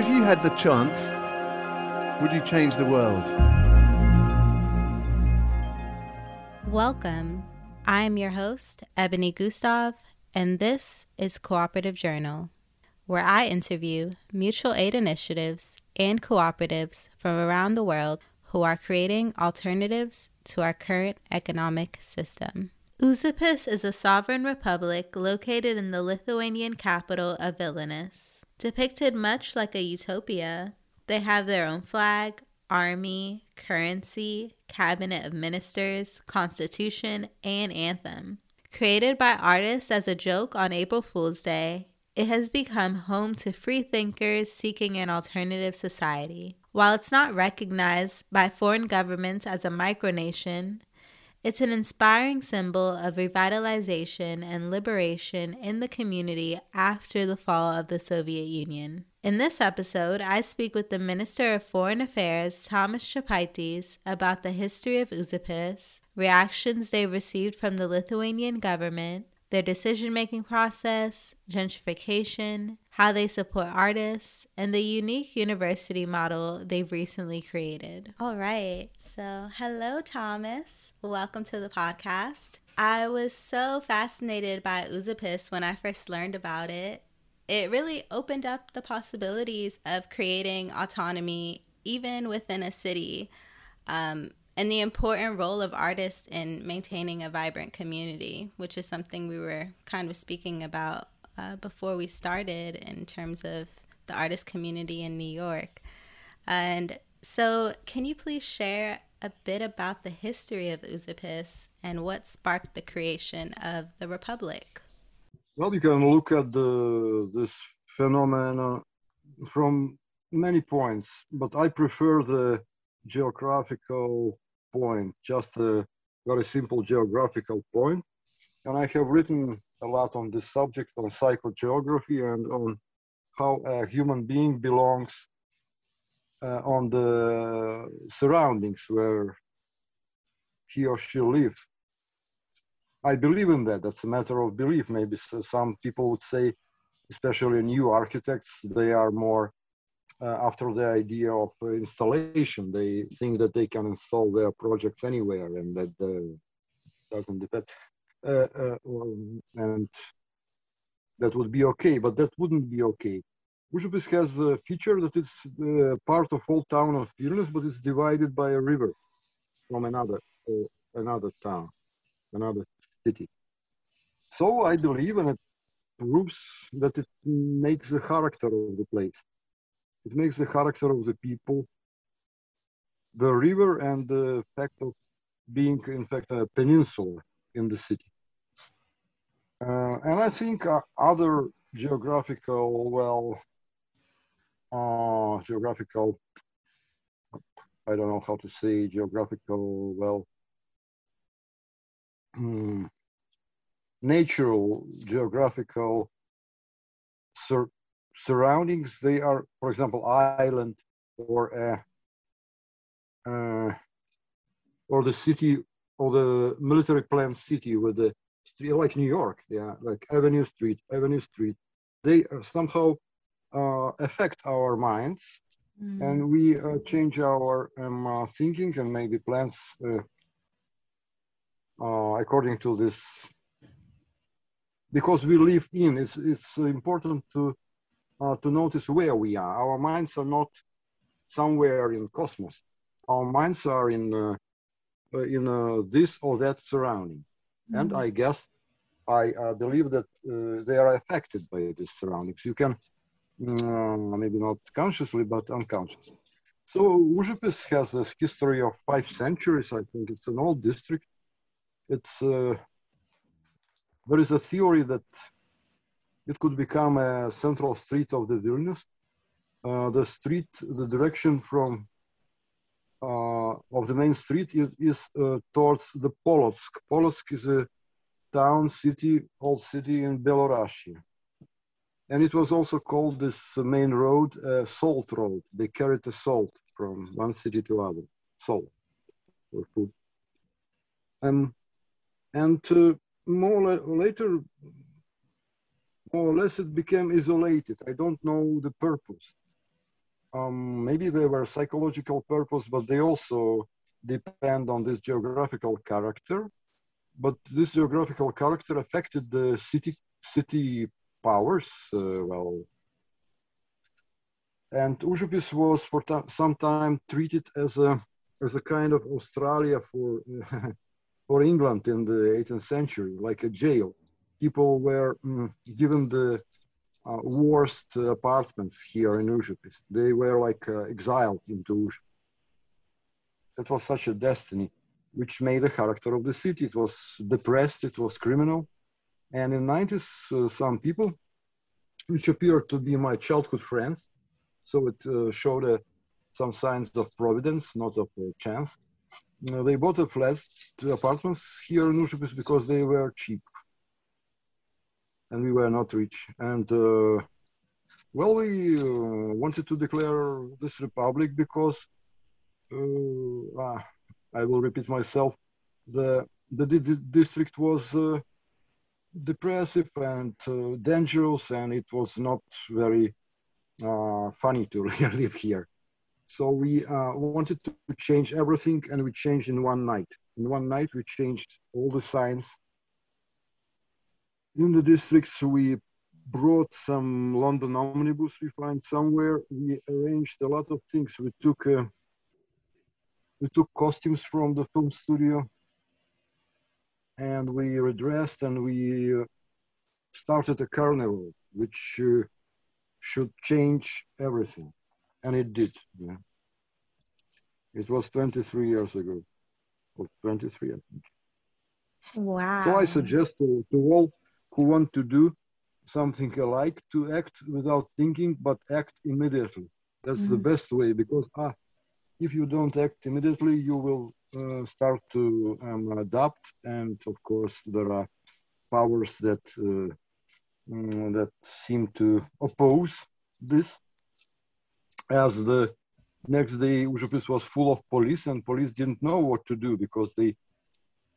If you had the chance, would you change the world? Welcome. I am your host, Ebony Gustav, and this is Cooperative Journal, where I interview mutual aid initiatives and cooperatives from around the world who are creating alternatives to our current economic system. Užupis is a sovereign republic located in the Lithuanian capital of Vilnius. Depicted much like a utopia, they have their own flag, army, currency, cabinet of ministers, constitution, and anthem. Created by artists as a joke on April Fool's Day, it has become home to free thinkers seeking an alternative society. While it's not recognized by foreign governments as a micronation, it's an inspiring symbol of revitalization and liberation in the community after the fall of the Soviet Union. In this episode, I speak with the Minister of Foreign Affairs, Thomas Čepaitis, about the history of Užupis, reactions they received from the Lithuanian government, their decision making process, gentrification, how they support artists, and the unique university model they've recently created. All right, so hello, Thomas. Welcome to the podcast. I was so fascinated by Užupis when I first learned about it. It really opened up the possibilities of creating autonomy even within a city. Um, and the important role of artists in maintaining a vibrant community, which is something we were kind of speaking about uh, before we started in terms of the artist community in New York. And so, can you please share a bit about the history of Užupis and what sparked the creation of the Republic? Well, you can look at the, this phenomenon from many points, but I prefer the geographical point, just a very simple geographical point. And I have written a lot on this subject, on psychogeography and on how a human being belongs uh, on the surroundings where he or she lives. I believe in that. That's a matter of belief. Maybe some people would say, especially new architects, they are more uh, after the idea of installation. They think that they can install their projects anywhere and that uh, doesn't depend. Uh, uh, and that would be okay, but that wouldn't be okay. Užupis has a feature that it's uh, part of whole town of Vilnius, but it's divided by a river from another another town, another city. So I believe, and it proves that it makes the character of the place. It makes the character of the people, the river, and the fact of being, in fact, a peninsula in the city. Uh, and I think uh, other geographical, well, uh, geographical, I don't know how to say geographical, well, um, natural geographical sur surroundings, they are, for example, island or a, uh, or the city or the military planned city with the street, like New York, yeah, like Avenue Street, Avenue Street, they uh, somehow uh, affect our minds, mm. and we uh, change our um, uh, thinking and maybe plans uh, uh, according to this. Because we live in, it's it's important to to notice where we are. Our minds are not somewhere in cosmos. Our minds are in in this or that surrounding. And I guess I uh, believe that uh, they are affected by these surroundings. You can, uh, maybe not consciously, but unconsciously. So Užupis has a history of five centuries. I think it's an old district. It's uh, there is a theory that it could become a central street of the Vilnius. Uh, the street, the direction from uh, of the main street is, is uh, towards the Polotsk. Polotsk is a town, city, old city in Belarusia. And it was also called this main road, uh, Salt Road. They carried the salt from one city to other, salt for food. Um, and uh, more later, more or less, it became isolated. I don't know the purpose. Um, maybe they were psychological purpose, but they also depend on this geographical character. But this geographical character affected the city city powers uh, well. And Užupis was for some time treated as a as a kind of Australia for for England in the 18th century, like a jail. People were mm, given the uh, worst apartments here in Užupis. They were like uh, exiled into Užupis. That was such a destiny, which made the character of the city. It was depressed, it was criminal. And in 90s, uh, some people, which appeared to be my childhood friends, so it uh, showed some signs of providence, not of chance. they bought a flat, two apartments here in Užupis because they were cheap and we were not rich. And uh, well, we uh, wanted to declare this republic because uh, ah, I will repeat myself. The the, district was uh, depressive and uh, dangerous, and it was not very uh, funny to live here. So we wanted to change everything, and we changed in one night. In one night, we changed all the signs in the districts we brought some London omnibus we find somewhere. We arranged a lot of things. We took uh, we took costumes from the film studio and we redressed and we uh, started a carnival which uh, should change everything and it did yeah it was 23 years ago or 23 i think wow so i suggest to, to all who want to do something alike to act without thinking but act immediately. That's mm-hmm. the best way because ah, if you don't act immediately you will uh, start to um, adapt. And of course there are powers that uh, mm, that seem to oppose this. As the next day Užupis was full of police and police didn't know what to do because they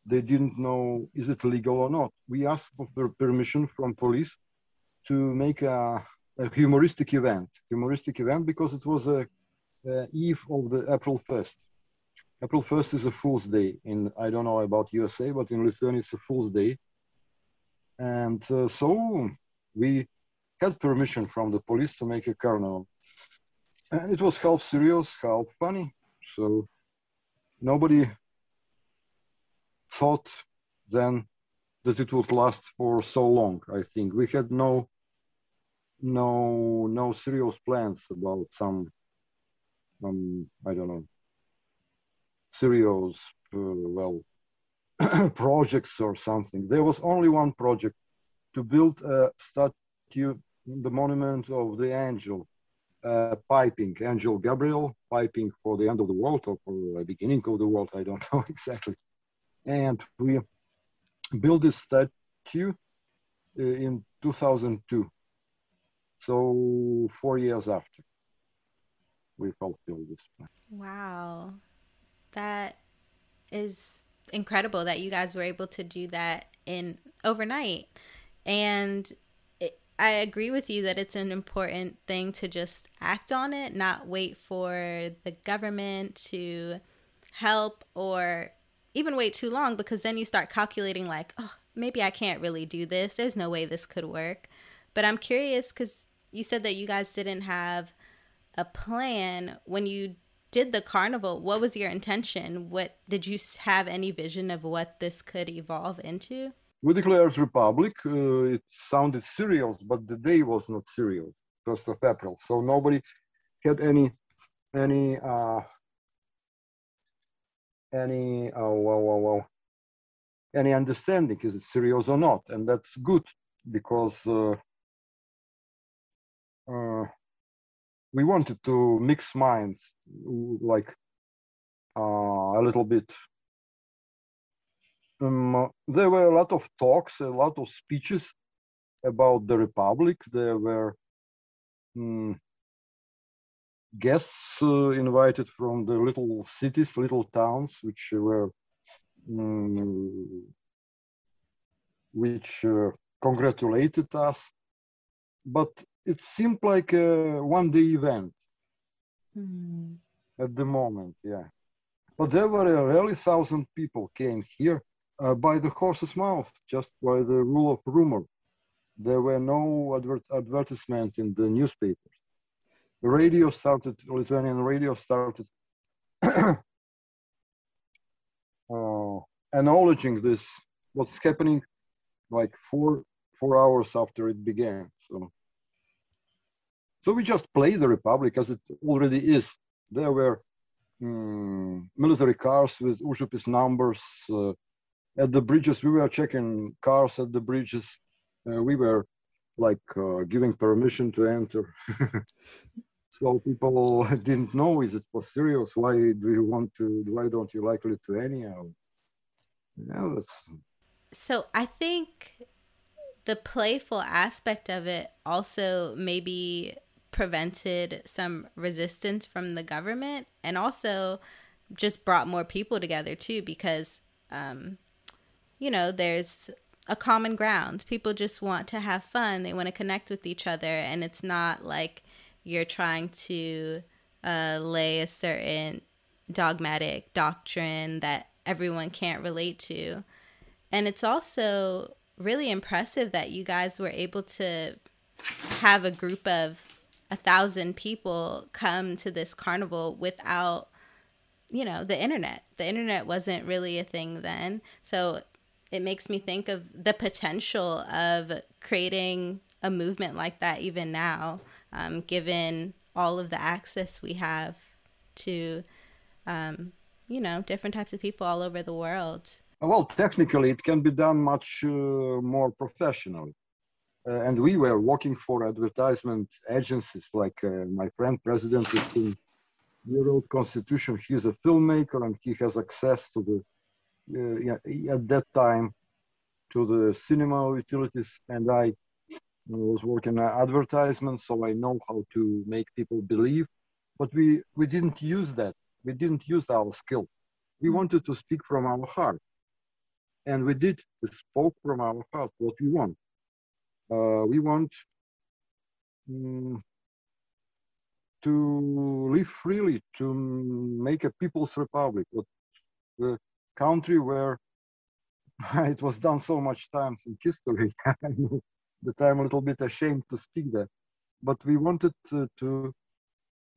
they didn't know is it legal or not. We asked for permission from police to make a, a humoristic event. Humoristic event because it was a, a eve of the April 1st. April 1st is a Fool's Day. In I don't know about USA, but in Lithuania it's a Fool's Day. And uh, so we had permission from the police to make a carnival. And it was half serious, half funny. So nobody thought then that it would last for so long. I think we had no no no serious plans about some um, I don't know serious uh, well projects or something. There was only one project to build a statue, the monument of the angel, uh, piping, angel Gabriel, piping for the end of the world or for the beginning of the world. I don't know exactly and we built this statue uh, in 2002. So four years after we fulfilled this plan. Wow, that is incredible that you guys were able to do that in overnight. And it, I agree with you that it's an important thing to just act on it, not wait for the government to help or even wait too long because then you start calculating like, oh, maybe I can't really do this. There's no way this could work. But I'm curious because you said that you guys didn't have a plan when you did the carnival. What was your intention? What did you have any vision of what this could evolve into? We declared republic. Uh, it sounded serious, but the day was not serious. First of April, so nobody had any any uh, any uh, well, well, well, any understanding is it serious or not, and that's good because uh, uh, we wanted to mix minds, like uh, a little bit. Um, there were a lot of talks, a lot of speeches about the republic. There were um, guests uh, invited from the little cities, little towns, which were um, which uh, congratulated us. But it seemed like a one-day event. mm. at the moment. Yeah, but there were really thousand people came here uh, by the horse's mouth, just by the rule of rumor. There were no advert- advertisement in the newspapers. The radio started, Lithuanian radio started uh, acknowledging this, what's happening like four, four hours after it began. So, so we just played the Republic as it already is. There were um, military cars with Užupis numbers, uh, at the bridges we were checking cars at the bridges uh, we were like uh, giving permission to enter so people didn't know is it was serious why do you want to why don't you like lithuania yeah that's so i think the playful aspect of it also maybe prevented some resistance from the government and also just brought more people together too because um, you know, there's a common ground. People just want to have fun. They want to connect with each other. And it's not like you're trying to uh, lay a certain dogmatic doctrine that everyone can't relate to. And it's also really impressive that you guys were able to have a group of a thousand people come to this carnival without you know the internet. The internet wasn't really a thing then. So it makes me think of the potential of creating a movement like that even now, um, given all of the access we have to, um, you know, different types of people all over the world. Well, technically, it can be done much uh, more professionally. Uh, and we were working for advertisement agencies, like uh, my friend, President in Euro Constitution. He's a filmmaker and he has access to the uh, at that time to the cinema utilities and I was working on advertisement so I know how to make people believe but we we didn't use that. We didn't use our skill. We mm. wanted to speak from our heart. And we did. We spoke from our heart what we want. Uh, we want um, to live freely to make a people's republic what the country where it was done so much times in history that I'm a little bit ashamed to speak that. But we wanted to, to,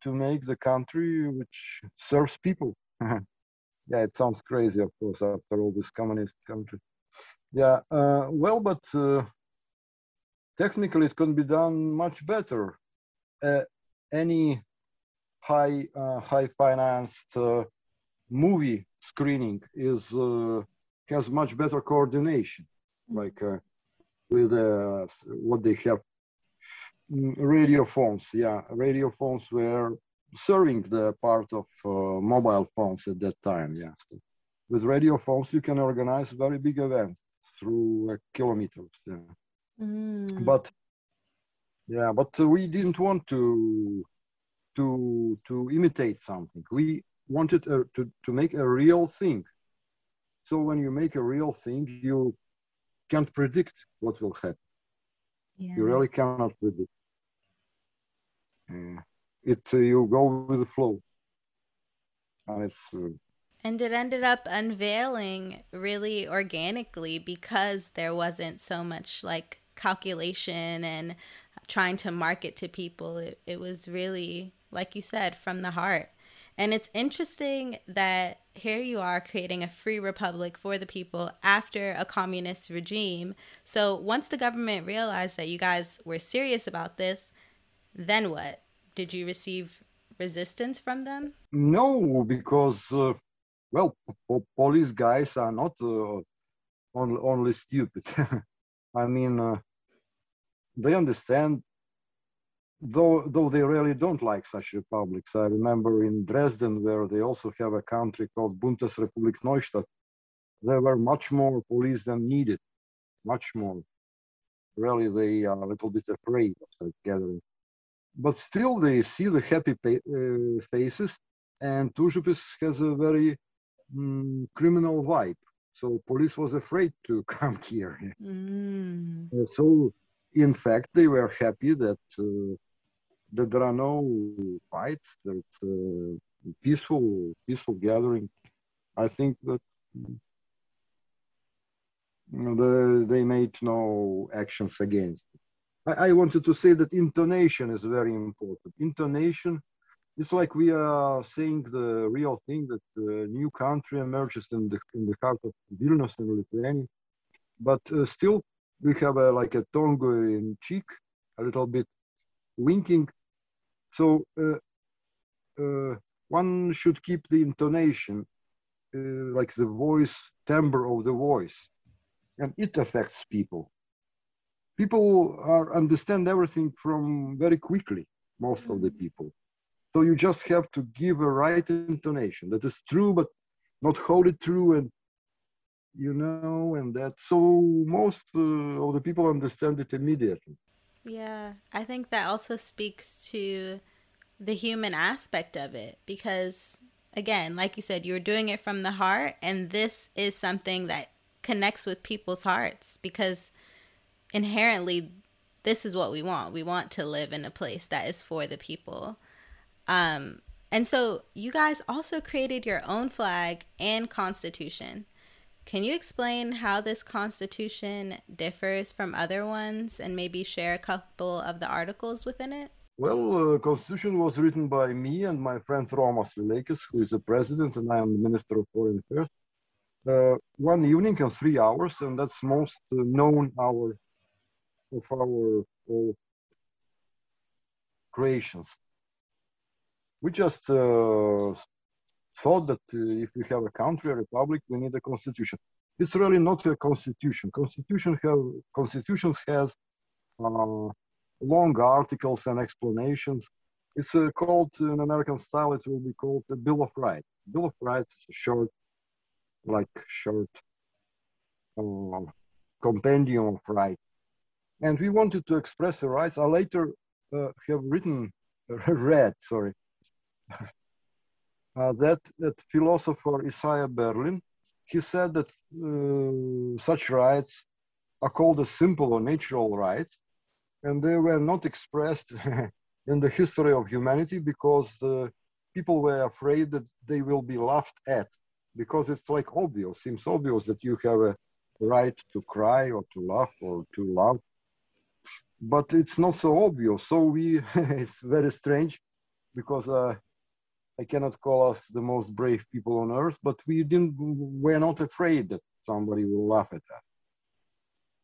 to make the country which serves people. yeah, it sounds crazy, of course, after all this communist country. Yeah, uh, well, but uh, technically it can be done much better. Uh, any high uh, high financed uh, movie screening is uh, has much better coordination, like with uh, what they have. Mm, radio phones, yeah, radio phones were serving the part of uh, mobile phones at that time. Yeah, with radio phones you can organize very big events through uh, kilometers. Yeah, mm. but yeah, but we didn't want to to to imitate something. We wanted a, to, to make a real thing. So when you make a real thing, you can't predict what will happen. Yeah. You really cannot predict. Uh, it uh, you go with the flow, and it's. Uh, and it ended up unveiling really organically because there wasn't so much like calculation and trying to market to people. It, it was really, like you said, from the heart. And it's interesting that here you are creating a free republic for the people after a communist regime. So once the government realized that you guys were serious about this, then what? Did you receive resistance from them? No, because, uh, well, po- police guys are not uh, only, only stupid. I mean, uh, they understand though though they really don't like such republics. I remember in Dresden, where they also have a country called Bunte Republik Neustadt, there were much more police than needed, much more. Really, they are a little bit afraid of gathering. But still, they see the happy uh, faces, and Užupis has a very mm, criminal vibe. So police was afraid to come here. Mm. So in fact, they were happy that uh, that there are no fights, it's a peaceful, peaceful gathering. I think that the, they made no actions against. I, I wanted to say that intonation is very important. Intonation it's like we are saying the real thing that a new country emerges in the in the heart of Vilnius in Lithuania, but uh, still we have a, like a tongue in cheek, a little bit winking. So uh, uh, one should keep the intonation, uh, like the voice timbre of the voice, and it affects people. People are understand everything from very quickly. Most of the mm. people so you just have to give a right intonation that is true, but not wholly true, and you know, and that. So most uh, of the people understand it immediately. Yeah, I think that also speaks to the human aspect of it because, again, like you said, you're doing it from the heart, and this is something that connects with people's hearts because inherently this is what we want. We want to live in a place that is for the people. Um, and so you guys also created your own flag and constitution. Can you explain how this constitution differs from other ones and maybe share a couple of the articles within it? Well, uh, constitution was written by me and my friend Romas Lileikis, who is the president, and I am the minister of foreign affairs. Uh, one evening and three hours, and that's most uh, known hour of our creations we just uh, thought that uh, if we have a country, a republic, we need a constitution. It's really not a constitution. Constitution have constitutions has uh, long articles and explanations. It's uh, called in American style. It will be called the Bill of Rights. Bill of Rights is a short, like short uh, compendium of rights, and we wanted to express the rights. I later uh, have written, read, sorry, uh, that, that philosopher Isaiah Berlin, he said that uh, such rights are called a simple or natural rights, and they were not expressed in the history of humanity because people were afraid that they will be laughed at because it's like obvious, seems obvious that you have a right to cry or to laugh or to love, but it's not so obvious. So we, it's very strange because uh, I cannot call us the most brave people on earth, but we didn't, we're not afraid that somebody will laugh at us.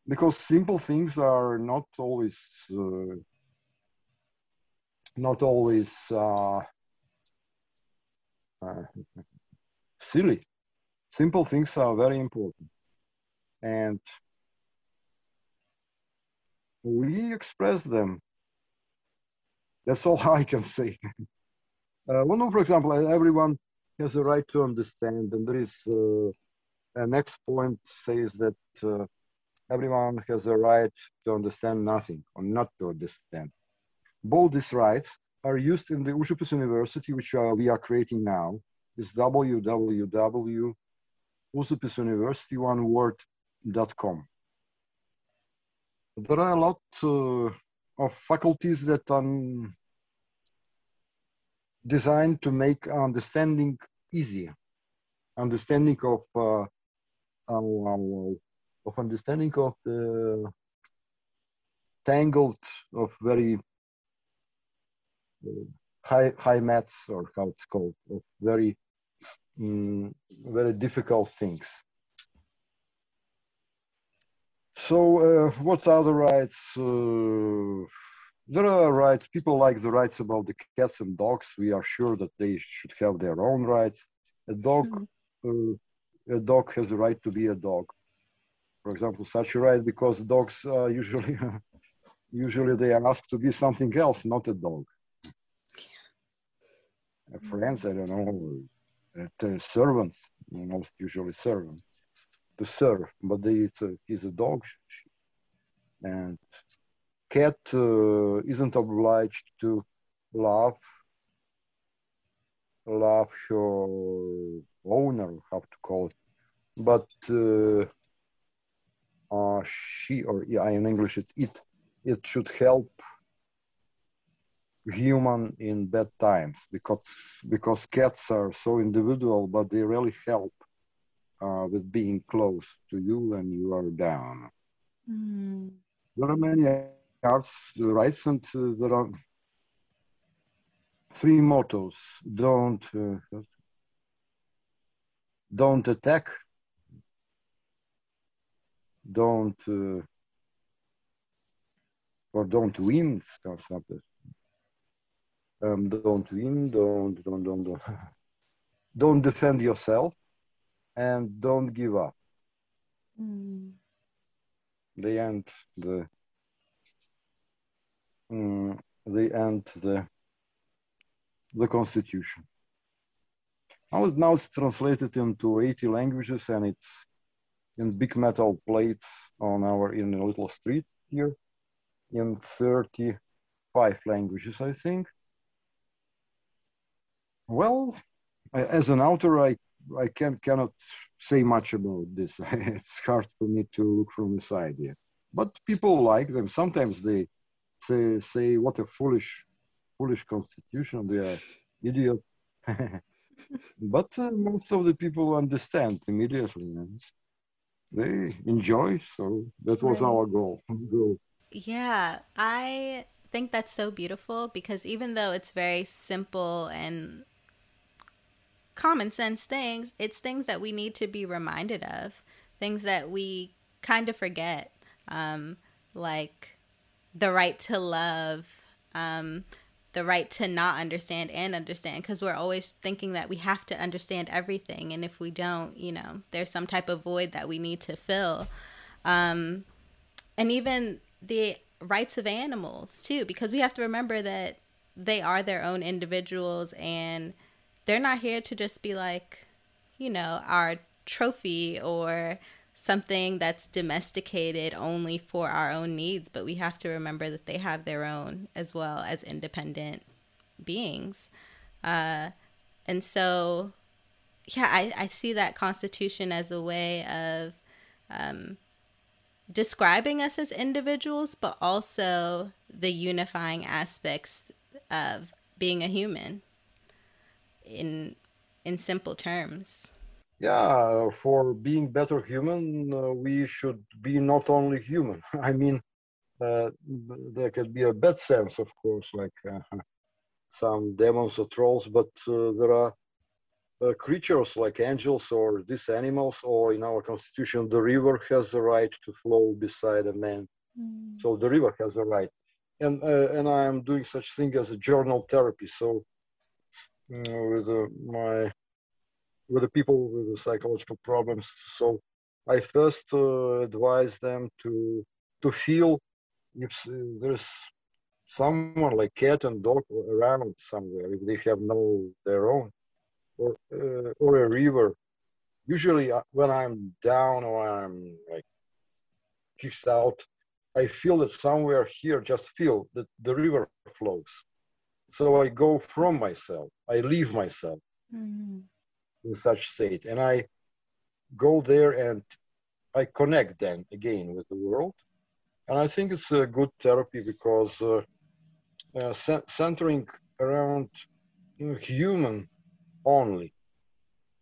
Because simple things are not always, uh, not always uh, uh, silly. Simple things are very important. And we express them. That's all I can say. Uh, well, no, for example, everyone has a right to understand, and there is uh, a next point says that uh, everyone has a right to understand nothing or not to understand. Both these rights are used in the Užupis University, which uh, we are creating now. It's www.usupisuniversity1word.com. There are a lot uh, of faculties that are designed to make understanding easier, understanding of uh, of understanding of the tangled of very uh, high high maths or how it's called of very um, very difficult things. So uh, what are the rights? Uh, there are rights. People like the rights about the cats and dogs. We are sure that they should have their own rights. A dog, mm. uh, a dog has the right to be a dog. For example, such a right because dogs uh, usually, usually they are asked to be something else, not a dog. A friend, I don't know, uh, servants, most usually servants, to serve, but they, it's a, he's a dog, and cat uh, isn't obliged to love love her owner, how to call it, but uh, uh, she or yeah, in English it, it it should help human in bad times because because cats are so individual, but they really help uh, with being close to you when you are down. Mm. There are many arts rights, and uh, there are three mottos: don't uh, don't attack, don't uh, or don't win. Um, don't win, don't, don't, don't, don't, don't defend yourself, and don't give up. Mm. They end the, mm, they end the, the constitution. Now, now it's translated into 80 languages and it's in big metal plates on our in a little street here in 35 languages, I think. Well, as an author, I I can cannot say much about this. it's hard for me to look from the side here. But people like them. Sometimes they say say what a foolish foolish constitution. They are idiot. but uh, most of the people understand immediately. And they enjoy. So that was right. our goal. goal. Yeah, I think that's so beautiful because even though it's very simple and common sense things, it's things that we need to be reminded of, things that we kind of forget, um, like the right to love, um, the right to not understand and understand, because we're always thinking that we have to understand everything. And if we don't, you know, there's some type of void that we need to fill. Um, and even the rights of animals too because we have to remember that they are their own individuals and they're not here to just be like you know our trophy or something that's domesticated only for our own needs but we have to remember that they have their own as well as independent beings uh, and so yeah I, I see that constitution as a way of um, describing us as individuals, but also the unifying aspects of being a human in in simple terms. Yeah, for being better human, uh, we should be not only human. I mean, uh, there could be a bad sense, of course, like uh, some demons or trolls, but uh, there are uh, creatures like angels or these animals, or in our constitution, the river has the right to flow beside a man. Mm. So the river has the right. And, uh, and I am doing such thing as a journal therapy. So with uh, my with the people with the psychological problems. So I first uh, advise them to to feel if there's someone like cat and dog around somewhere if they have no their own or uh, or a river. Usually, uh, when I'm down or I'm like kicked out, I feel that somewhere here, just feel that the river flows. So I go from myself. I leave myself mm-hmm. In such state, and I go there and I connect then again with the world. And I think it's a good therapy because uh, uh, centering around you know, human only.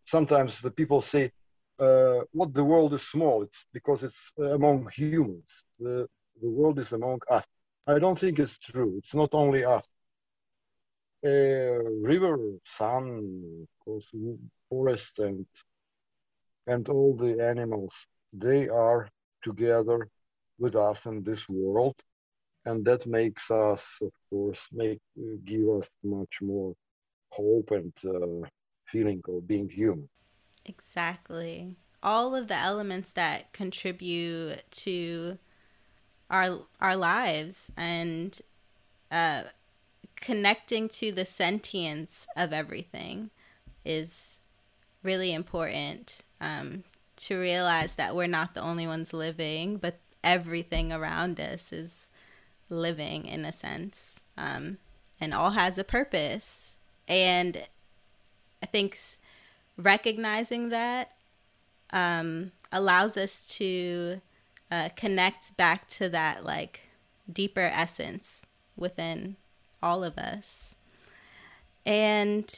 Sometimes the people say, uh, what the world is small, it's because it's among humans. The, the world is among us. I don't think it's true. It's not only us. River, sun, of course, forests, and and all the animals, they are together with us in this world, and that makes us, of course, make give us much more hope and uh, feeling of being human. Exactly. All of the elements that contribute to our our lives and uh, connecting to the sentience of everything is really important um, to realize that we're not the only ones living, but everything around us is living in a sense, um, and all has a purpose. And I think recognizing that um, allows us to uh, connect back to that like deeper essence within all of us. And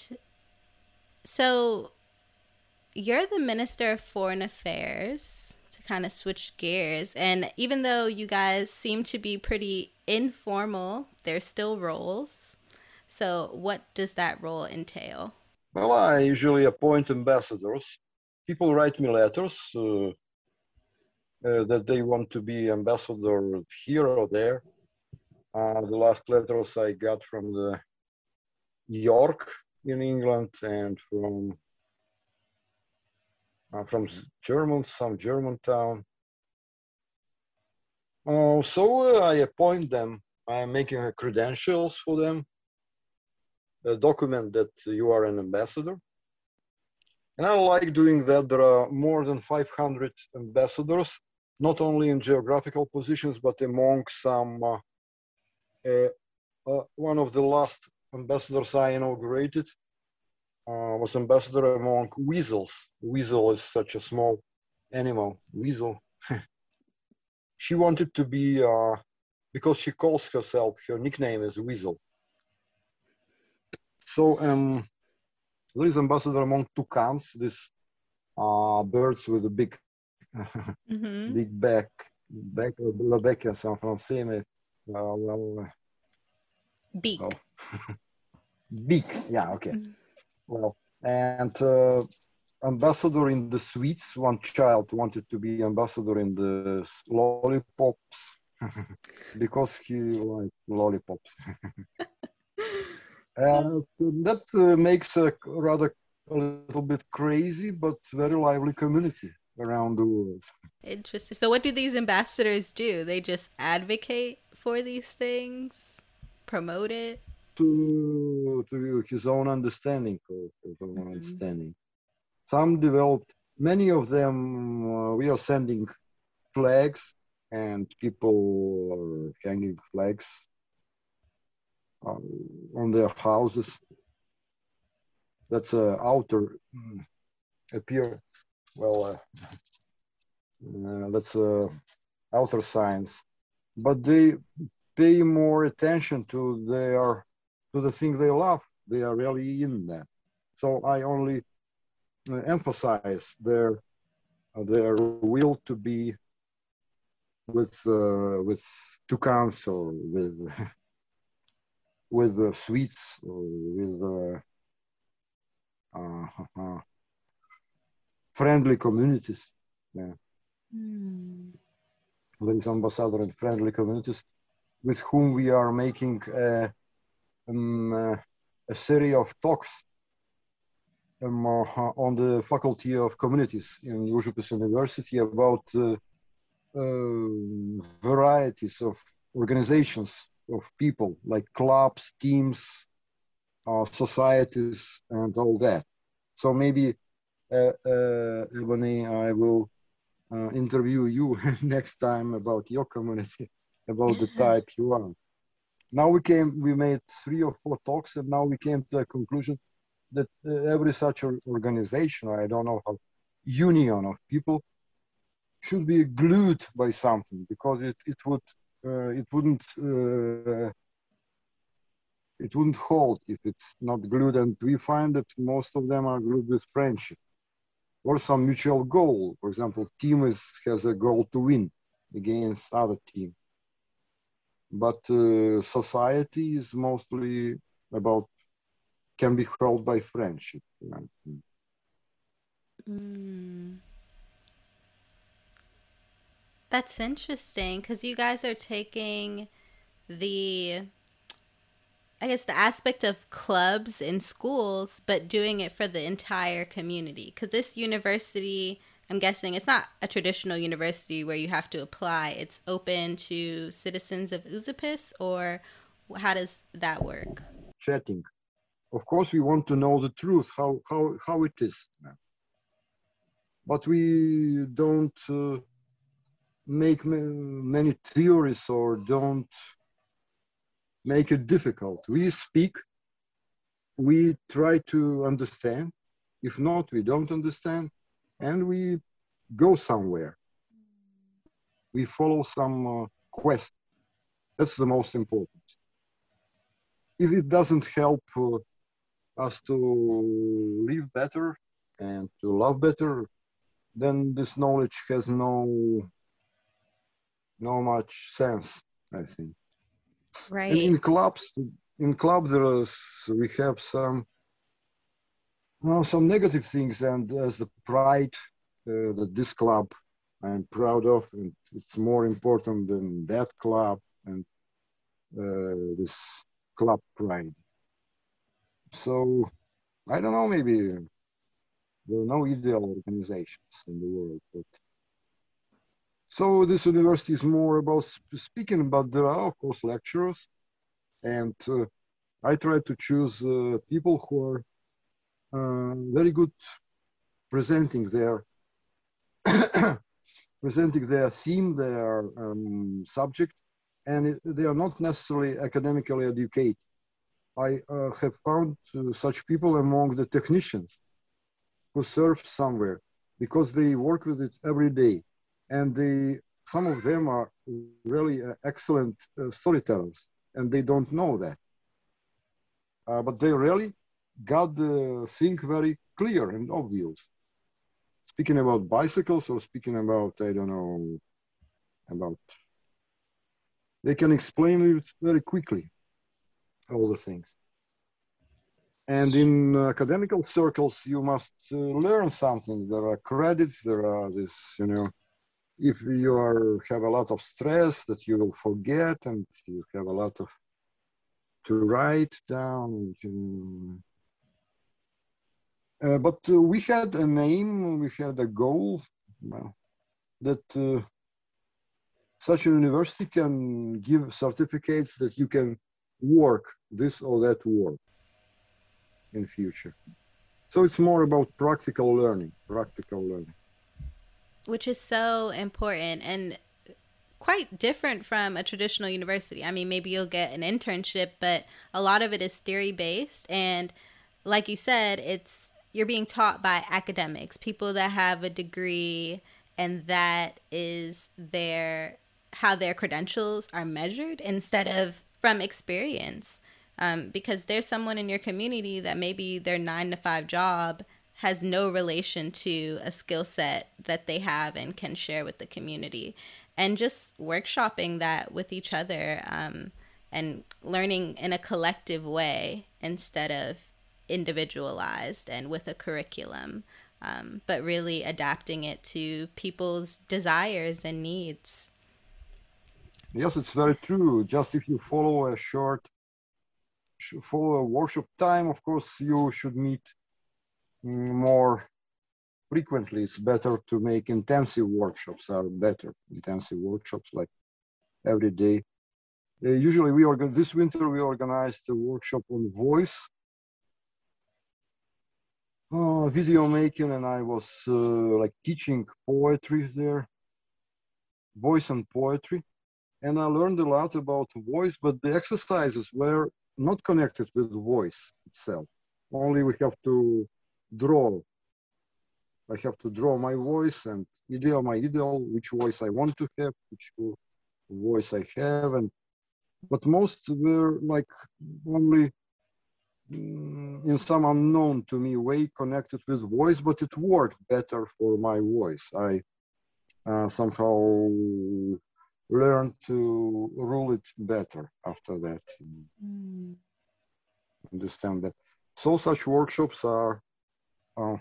so you're the Minister of Foreign Affairs to kind of switch gears. And even though you guys seem to be pretty informal, there's still roles. So, what does that role entail? Well, I usually appoint ambassadors. People write me letters uh, uh, that they want to be ambassador here or there. Uh, the last letters I got from the York in England and from uh, from German, some German town. Uh, so I appoint them. I'm making credentials for them, a document that you are an ambassador. And I like doing that. There are more than 500 ambassadors, not only in geographical positions, but among some. Uh, uh, uh, one of the last ambassadors I inaugurated uh, was ambassador among weasels. Weasel is such a small animal. Weasel. she wanted to be uh, because she calls herself. Her nickname is Weasel. So um, there is ambassador among toucans, these uh, birds with a big, mm-hmm. big back, back, la bec en français, mais uh, well, beak. Oh. beak. Yeah. Okay. Mm-hmm well. And uh, ambassador in the sweets, one child wanted to be ambassador in the lollipops because he liked lollipops. and that uh, makes a rather a little bit crazy but very lively community around the world. Interesting. So, what do these ambassadors do? They just advocate for these things, promote it? To to his own understanding of his own mm-hmm. understanding. Some developed. Many of them uh, we are sending flags, and people are hanging flags uh, on their houses. That's a outer mm, appear. Well, uh, uh, that's a outer signs, but they pay more attention to their to the thing they love. They are really in that. So I only uh, emphasize their uh, their will to be with uh, with toucans or with with uh, sweets or with uh, uh, friendly communities. Yeah. Mm. There is ambassador in friendly communities with whom we are making um, a series of talks um, uh, on the Faculty of Communities in Užupis University about uh, varieties of organizations of people like clubs, teams, uh, societies, and all that. So maybe, uh, uh, Ebony, I will uh, interview you next time about your community, about the type you are now we came we made three or four talks and now we came to a conclusion that uh, every such organization or i don't know how union of people should be glued by something because it, it would uh, it wouldn't uh, it wouldn't hold if it's not glued. And we find that most of them are glued with friendship or some mutual goal. For example team is, has a goal to win against other team but uh, society is mostly about can be held by friendship. Mm. That's interesting because you guys are taking the, I guess, the aspect of clubs in schools, but doing it for the entire community. Because this university I'm guessing it's not a traditional university where you have to apply. It's open to citizens of Užupis, or how does that work? Chatting. Of course, we want to know the truth, how, how, how it is. But we don't uh, make many theories or don't make it difficult. We speak, we try to understand. If not, we don't understand and we go somewhere. We follow some uh, quest. That's the most important. if it doesn't help uh, us to live better and to love better, then this knowledge has no no much sense. I think. Right. And in clubs, in clubs, there is we have some well, some negative things, and as the pride uh, that this club I'm proud of, and it's more important than that club and uh, this club pride. So I don't know, maybe there are no ideal organizations in the world, but so this university is more about speaking, but there are of course lecturers, and uh, I try to choose uh, people who are uh, very good presenting their presenting their theme, their um, subject, and it, they are not necessarily academically educated. I uh, have found uh, such people among the technicians who serve somewhere because they work with it every day, and they some of them are really uh, excellent uh, storytellers, and they don't know that. Uh, but they really got the thing very clear and obvious. Speaking about bicycles or speaking about, I don't know, about, they can explain it very quickly, all the things. And in academical circles, you must uh, learn something. There are credits, there are this, you know, if you are, have a lot of stress that you will forget and you have a lot of to write down. Uh, but uh, we had a name, we had a goal well, that uh, such a university can give certificates that you can work this or that work in future. So it's more about practical learning, practical learning. Which is so important and quite different from a traditional university. I mean, maybe you'll get an internship, but a lot of it is theory based and like you said, it's you're being taught by academics, people that have a degree and that is their how their credentials are measured instead of from experience. Um, because there's someone in your community that maybe their nine to five job has no relation to a skill set that they have and can share with the community. And just workshopping that with each other um, and learning in a collective way instead of individualized and with a curriculum, um, but really adapting it to people's desires and needs. Yes, it's very true. Just if you follow a short, follow a workshop time, of course, you should meet more frequently. It's better to make intensive workshops are better. Intensive workshops like every day. Uh, usually we organ this winter we organized a workshop on voice uh, video making and I was uh, like teaching poetry there, voice and poetry. And I learned a lot about voice, but the exercises were not connected with voice itself. Only we have to draw. I have to draw my voice and ideal my ideal, which voice I want to have, which voice I have, and but most were like only in some unknown to me way connected with voice, but it worked better for my voice. I uh, somehow learned to rule it better after that. Mm. Understand that. So such workshops are uh,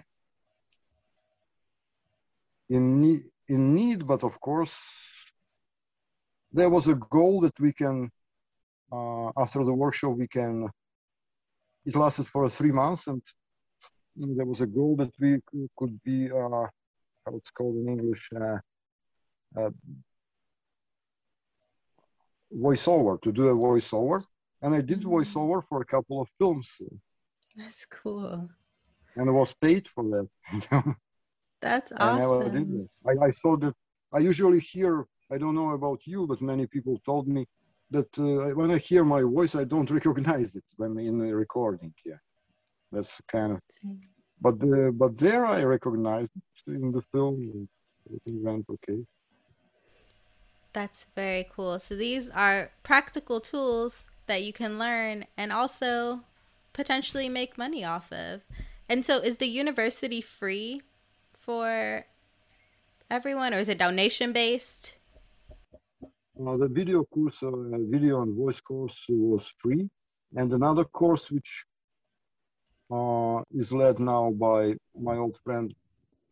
in need, in need, but of course, there was a goal that we can, uh, after the workshop, we can it lasted for three months, and there was a goal that we could be uh, how it's called in English uh, uh, voiceover to do a voiceover, and I did mm. voiceover for a couple of films. That's cool. And I was paid for that. That's awesome. I never did that. I, I thought that I usually hear. I don't know about you, but many people told me that uh, when I hear my voice, I don't recognize it when in the recording. Yeah, that's kind of. But uh, but there I recognize it in the film. Everything went okay. That's very cool. So these are practical tools that you can learn and also potentially make money off of. And so, is the university free for everyone, or is it donation based? Uh, the video course, uh, video and voice course was free, and another course which uh, is led now by my old friend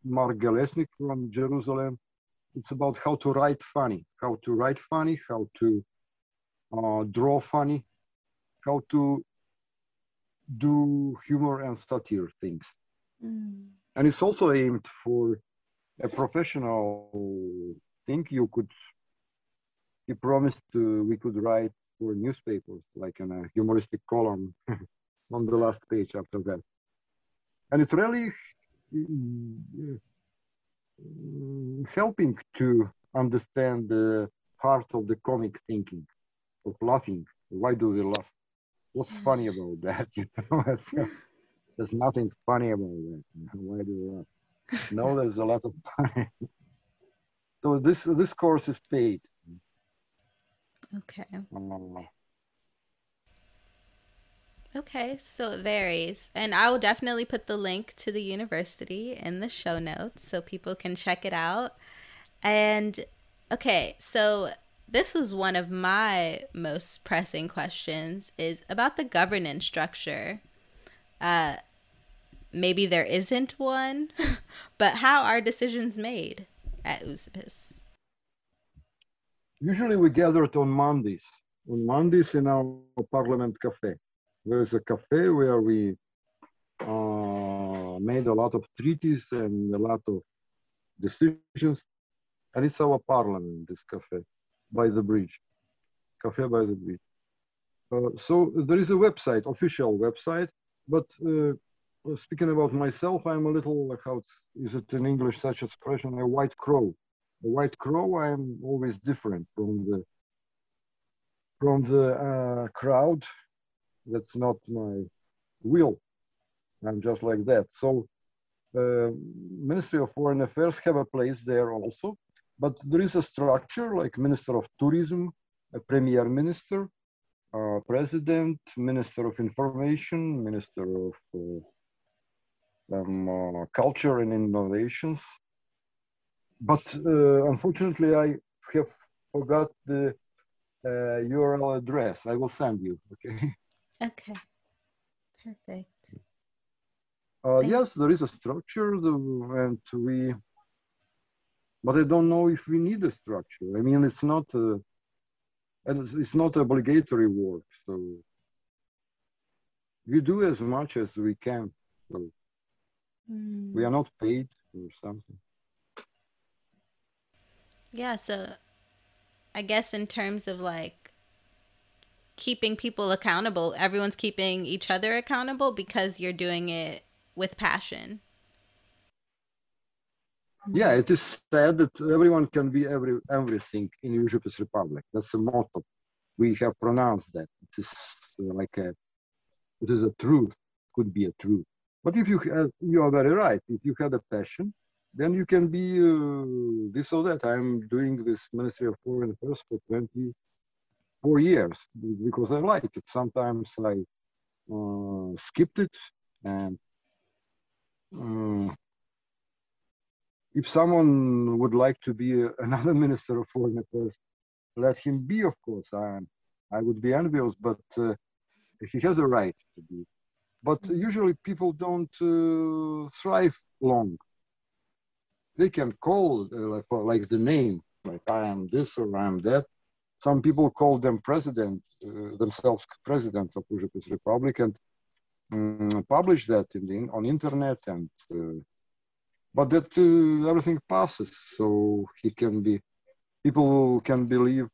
Mark Galesnik from Jerusalem. It's about how to write funny, how to write funny, how to uh, draw funny, how to do humor and satire things. Mm. And it's also aimed for a professional thing. You could, he promised to, we could write for newspapers, like in a humoristic column on the last page after that. And it's really uh, helping to understand the heart of the comic thinking, of laughing. Why do we laugh? What's mm. funny about that? You know, there's nothing funny about that. Why do we laugh? No, there's a lot of funny. so this this course is paid. Okay. Uh, Okay, so it varies. And I will definitely put the link to the university in the show notes so people can check it out. And okay, so this was one of my most pressing questions is about the governance structure. Uh maybe there isn't one, but how are decisions made at Užupis? Usually we gathered on Mondays, on Mondays in our Parliament Cafe there's a cafe where we uh, made a lot of treaties and a lot of decisions. And it's our parliament, this cafe, by the bridge, cafe by the bridge. Uh, so there is a website, official website, but uh, speaking about myself, I'm a little, how is it in English, such expression, a white crow. A white crow, I'm always different from the from the uh, crowd that's not my will. I'm just like that. So uh, Ministry of Foreign Affairs have a place there also, but there is a structure like Minister of Tourism, a Premier Minister, President, Minister of Information, Minister of uh, um, uh, Culture and Innovations. But uh, unfortunately, I have forgot the URL uh, address. I will send you. Okay. Okay. Perfect. Uh, yes, there is a structure, and we, but I don't know if we need a structure. I mean, it's not, a, it's not obligatory work, so we do as much as we can. So mm. we are not paid or something. Yeah, so I guess in terms of like keeping people accountable. Everyone's keeping each other accountable because you're doing it with passion. Yeah, it is said that everyone can be every everything in Užupis republic. That's the motto. We have pronounced that. It is uh, like a, it is a truth. Could be a truth. But if you have, you are very right. If you had a passion, then you can be uh, this or that. I'm doing this Ministry of Foreign Affairs for 24 years because I like it. Sometimes I uh, skipped it, and uh, if someone would like to be a, another minister of foreign affairs, let him be. Of course, I I would be envious, but uh, he has a right to be. But usually people don't uh, thrive long. They can call uh, like, like the name, like I am this or I am that, some people call them president, uh, themselves presidents of Užupis Republic and um, publish that in the, on internet and uh, but that uh, everything passes so he can be people can believe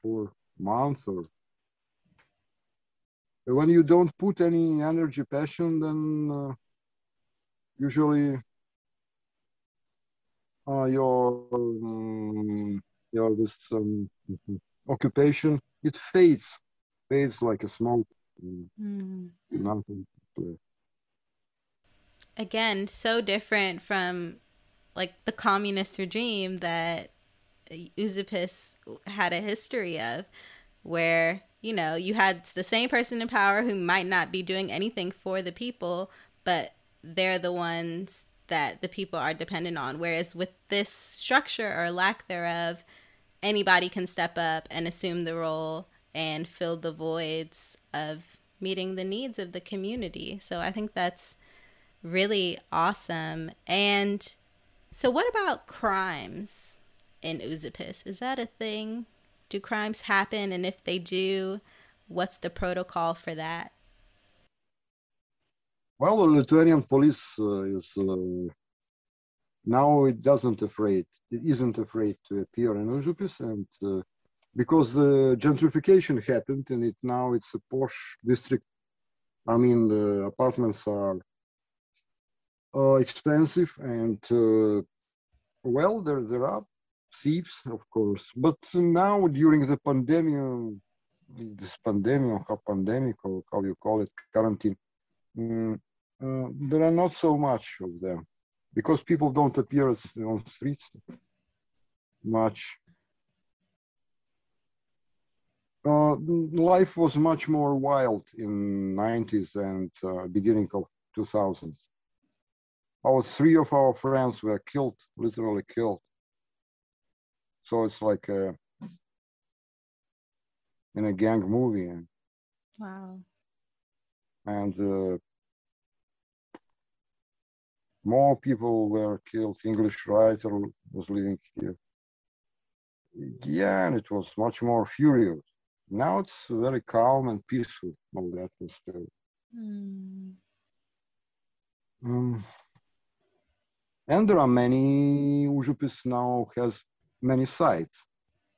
for months or when you don't put any energy passion then uh, usually uh, your um, you know, this um, occupation, it fades, fades like a smoke. Mm. Nothing. Again, so different from like the communist regime that Užupis had a history of, where you know, you had the same person in power who might not be doing anything for the people, but they're the ones that the people are dependent on. Whereas with this structure or lack thereof, anybody can step up and assume the role and fill the voids of meeting the needs of the community. So I think that's really awesome. And so, what about crimes in Užupis? Is that a thing? Do crimes happen? And if they do, what's the protocol for that? Well, the Lithuanian police uh, is uh, now it doesn't afraid. It isn't afraid to appear in Užupis, and uh, because the gentrification happened, and it now it's a posh district. I mean, the apartments are uh, expensive, and uh, well, there there are thieves, of course. But now during the pandemic, this pandemic or pandemic or how you call it, quarantine, um, uh, there are not so much of them because people don't appear on streets much. Uh, life was much more wild in 90s and uh, beginning of 2000s. Our three of our friends were killed, literally killed. So it's like a, in a gang movie. Wow. And uh, more people were killed. English writer was living here. Yeah, and it was much more furious. Now it's very calm and peaceful, all that atmosphere. Mm. Um, and there are many, Užupis now has many sites.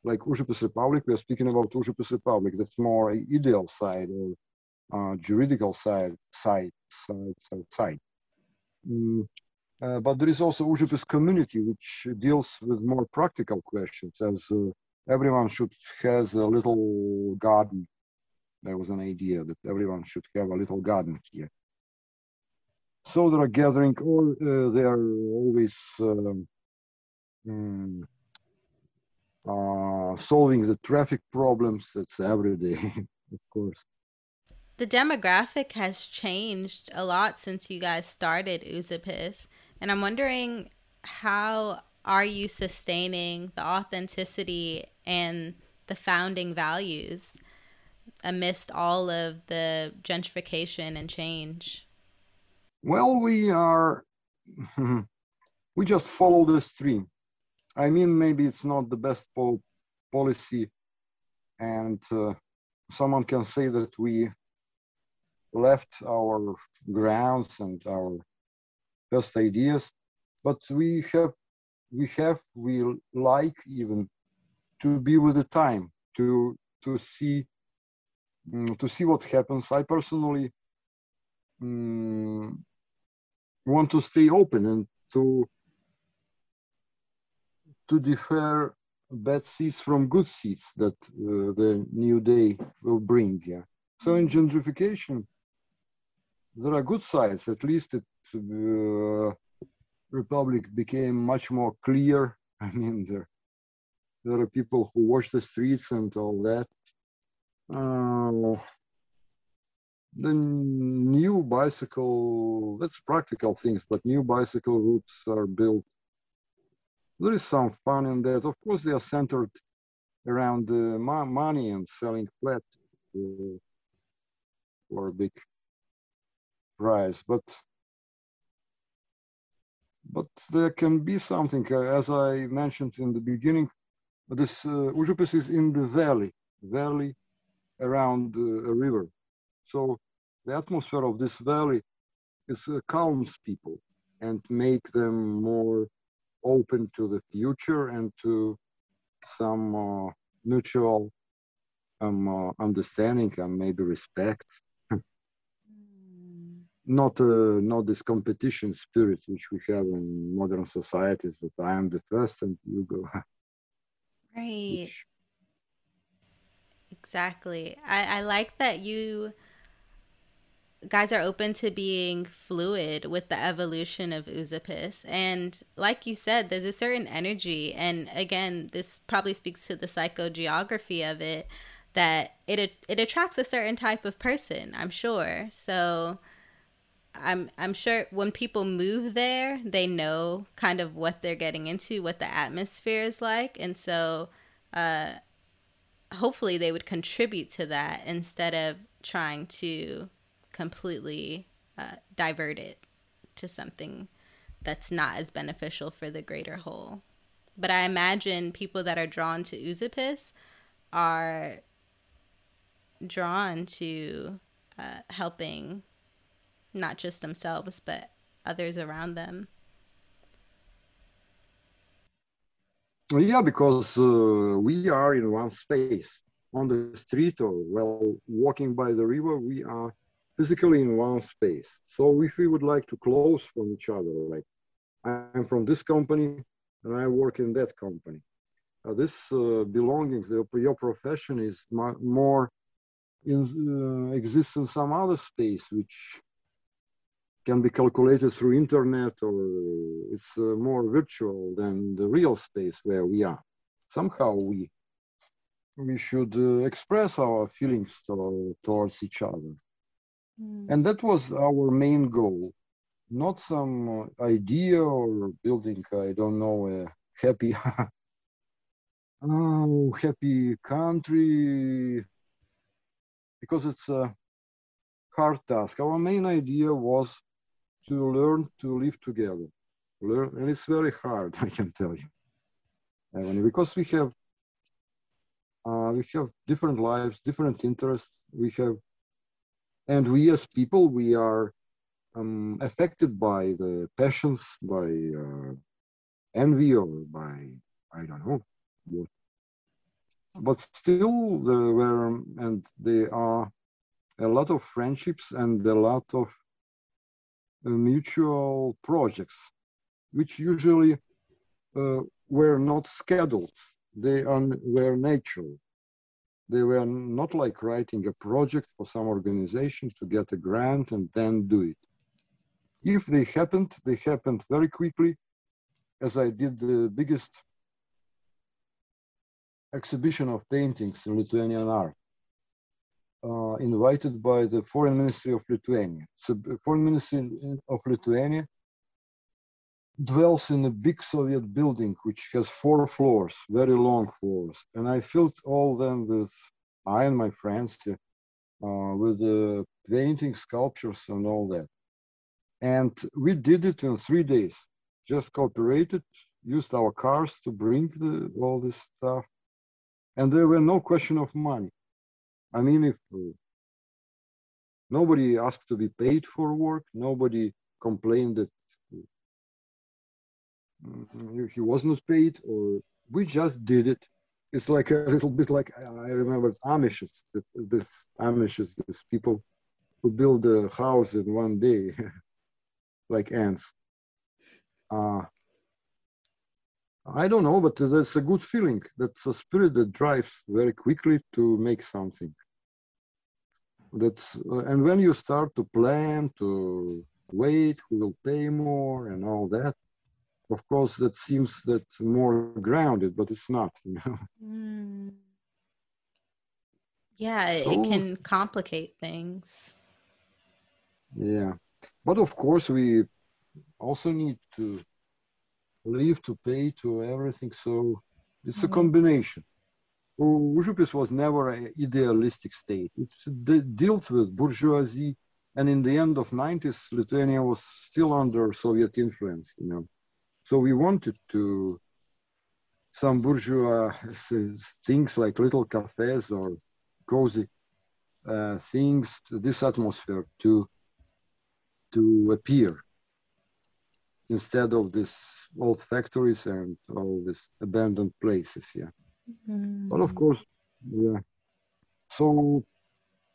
Like Užupis Republic, we are speaking about Užupis Republic, that's more ideal side or uh, juridical side, side, side, side, uh, but there is also Užupis community, which deals with more practical questions, as uh, everyone should has a little garden. There was an idea that everyone should have a little garden here. So they are gathering, or uh, they are always um, mm, uh, solving the traffic problems. That's every day, of course. The demographic has changed a lot since you guys started Užupis, and I'm wondering how are you sustaining the authenticity and the founding values amidst all of the gentrification and change? Well, we are, we just follow the stream. I mean, maybe it's not the best po- policy, and uh, someone can say that we left our grounds and our best ideas, but we have, we have, we like even to be with the time, to to see, um, to see what happens. I personally um, want to stay open and to to defer bad seeds from good seeds that uh, the new day will bring. Yeah. So in gentrification, there are good sides. At least it uh, republic became much more clear. I mean, there there are people who watch the streets and all that. Uh, the new bicycle, that's practical things, but new bicycle routes are built. There is some fun in that. Of course, they are centered around the money and selling flat uh, for a big price, but but there can be something, uh, as I mentioned in the beginning, this uh, Užupis is in the valley, valley around uh, a river. So the atmosphere of this valley is uh, calms people and make them more open to the future and to some uh, mutual um, uh, understanding and maybe respect. Not uh, not this competition spirit which we have in modern societies that I am the first and you go. right. Which... Exactly. I, I like that you guys are open to being fluid with the evolution of Oozipis. And like you said, there's a certain energy. And again, this probably speaks to the psychogeography of it that it it attracts a certain type of person, I'm sure. So I'm I'm sure when people move there, they know kind of what they're getting into, what the atmosphere is like, and so uh, hopefully they would contribute to that instead of trying to completely uh, divert it to something that's not as beneficial for the greater whole. But I imagine people that are drawn to Užupis are drawn to uh, helping not just themselves, but others around them. Yeah, because uh, we are in one space on the street or while walking by the river, we are physically in one space. So if we would like to close from each other, like I'm from this company and I work in that company, uh, this uh, belonging, the, your profession is more in, uh, exists in some other space, which can be calculated through internet or it's uh, more virtual than the real space where we are. Somehow we we should uh, express our feelings to, towards each other. Mm. And that was our main goal, not some uh, idea or building, I don't know, a happy, oh, happy country, because it's a hard task. Our main idea was to learn to live together. Learn, and it's very hard, I can tell you. And because we have uh, we have different lives, different interests. We have, and we as people, we are um, affected by the passions, by uh, envy, or by I don't know what. But still, there were and there are a lot of friendships and a lot of uh, mutual projects, which usually uh, were not scheduled. They were natural. They were not like writing a project for some organization to get a grant and then do it. If they happened, they happened very quickly, as I did the biggest exhibition of paintings in Lithuanian art uh, invited by the Foreign Ministry of Lithuania. So Foreign Ministry of Lithuania dwells in a big Soviet building which has four floors, very long floors, and I filled all them with I and my friends uh, with the painting, sculptures, and all that. And we did it in three days. Just cooperated, used our cars to bring the, all this stuff, and there were no question of money. I mean, if uh, nobody asked to be paid for work, nobody complained that uh, he wasn't paid, or we just did it. It's like a little bit like I remember Amishes. This Amishes, these people who build a house in one day, like ants. Uh, I don't know, but that's a good feeling. That's a spirit that drives very quickly to make something. That's uh, and when you start to plan, to wait, who will pay more, and all that. Of course, that seems that more grounded, but it's not. You know. Mm. Yeah, so, it can complicate things. Yeah, but of course we also need to live to pay to everything. So it's mm-hmm. a combination. Užupis was never an idealistic state. It dealt with bourgeoisie, and in the end of 90s, Lithuania was still under Soviet influence. You know, so we wanted to some bourgeois things like little cafes or cozy uh, things, this atmosphere to to appear instead of these old factories and all these abandoned places. Yeah. Mm-hmm. But of course, yeah. So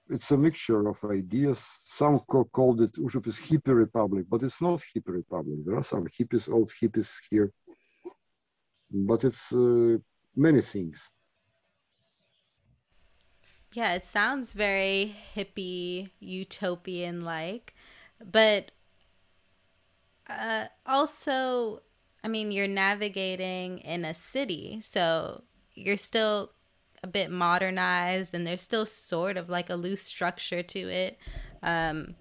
it's a mixture of ideas. Some called it Užupis hippie republic, but it's not hippie republic. There are some hippies, old hippies here, but it's uh, many things. Yeah, it sounds very hippie, utopian like, but uh, also, I mean, you're navigating in a city, so you're still a bit modernized and there's still sort of like a loose structure to it. Um,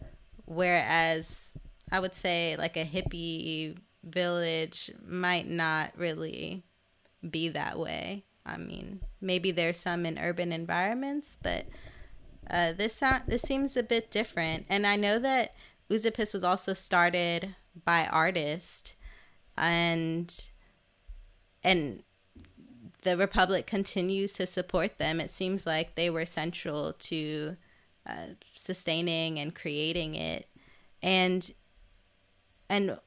whereas I would say like a hippie village might not really be that way. I mean, maybe there's some in urban environments, but uh, this sound this seems a bit different. And I know that Užupis was also started by artists, and and the Republic continues to support them. It seems like they were central to uh, sustaining and creating it, and and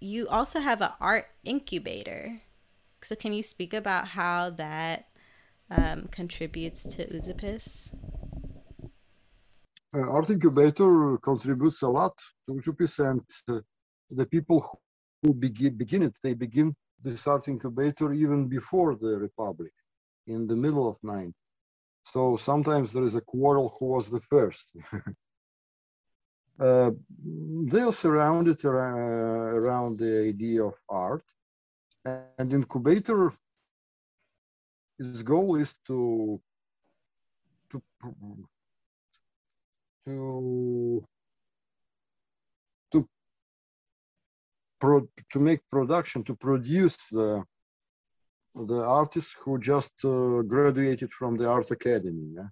you also have an art incubator. So can you speak about how that um, contributes to Užupis? Uh, art incubator contributes a lot to Užupis, and uh, the people who begin, begin it, they begin this art incubator even before the Republic, in the middle of 9th. So sometimes there is a quarrel who was the first. uh, they are surrounded around, around the idea of art. And incubator, its goal is to to to pro, to make production to produce the the artists who just uh, graduated from the art academy yeah?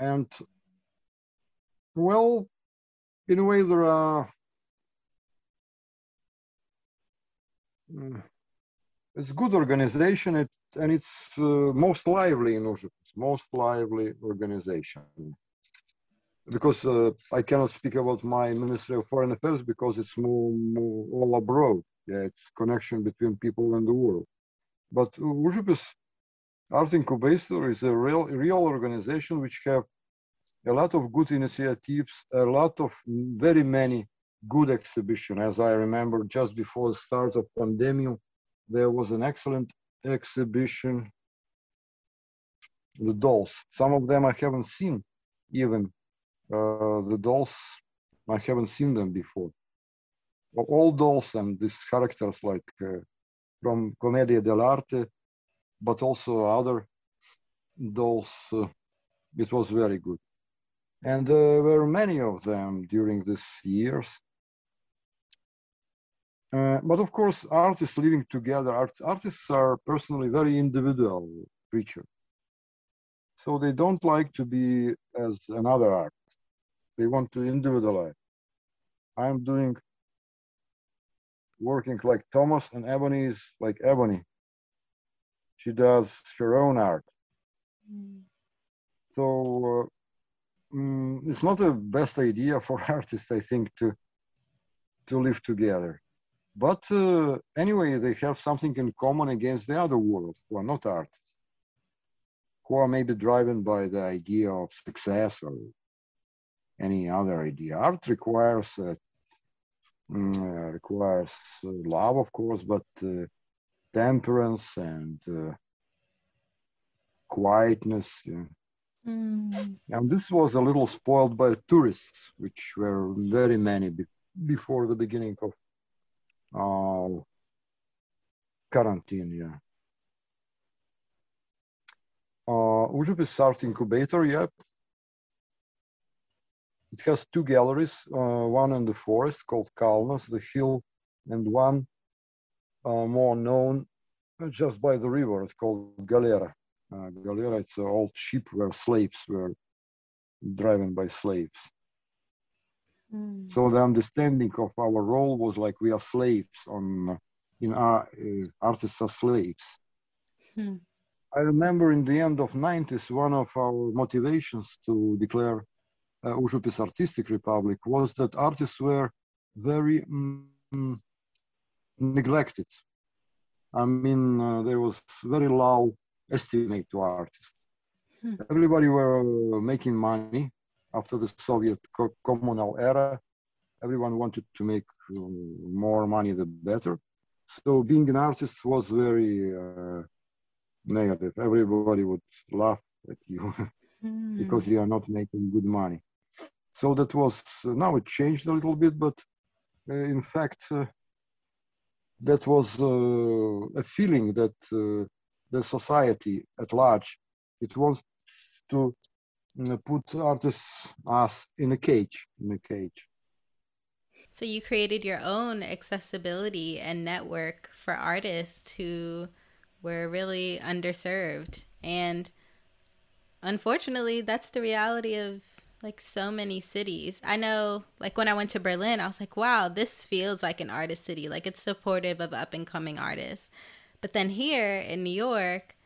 and well in a way there are mm, it's good organization it, and it's uh, most lively in Užupis, most lively organization because uh, I cannot speak about my Ministry of Foreign Affairs because it's more, more all abroad. Yeah, it's connection between people and the world. But Užupis Art Incubator is a real, real organization which have a lot of good initiatives, a lot of very many good exhibition. As I remember, just before the start of pandemic, there was an excellent exhibition. The dolls. Some of them I haven't seen even uh, the dolls, I haven't seen them before. All dolls and these characters like uh, from Commedia dell'arte, but also other dolls, uh, it was very good. And there were many of them during these years. Uh, but of course, artists living together, art, artists are personally very individual creatures. So they don't like to be as another art. They want to individualize. I'm doing working like Thomas and Ebony is like Ebony. She does her own art. Mm. So uh, mm, it's not the best idea for artists, I think, to to live together. But uh, anyway, they have something in common against the other world who are not artists, who are maybe driven by the idea of success or any other idea. Art requires uh, mm, uh, requires uh, love, of course, but uh, temperance and uh, quietness. Yeah. Mm. And this was a little spoiled by tourists, which were very many be before the beginning of uh, quarantine. Yeah. Uh, Užupis Art Incubator, yeah, it has two galleries, uh, one in the forest called Kalnas, the hill, and one uh, more known just by the river. It's called Galera. Uh, Galera, it's an old ship where slaves were driven by slaves. Mm. So the understanding of our role was like we are slaves on in our uh, artists are slaves. Mm. I remember in the end of 90s, one of our motivations to declare uh, Artistic Republic was that artists were very mm, neglected. I mean, uh, there was very low estimate to artists. Hmm. Everybody were uh, making money after the Soviet co communal era. Everyone wanted to make uh, more money, the better. So being an artist was very uh, negative. Everybody would laugh at you hmm. because you are not making good money. So that was, uh, now it changed a little bit, but uh, in fact, uh, that was a feeling that the society at large. It wants to mm, put artists us in a cage, in a cage. So you created your own accessibility and network for artists who were really underserved. And unfortunately, that's the reality of like so many cities. I know, like when I went to Berlin, I was like, wow, this feels like an artist city. Like it's supportive of up and coming artists. But then here in New York,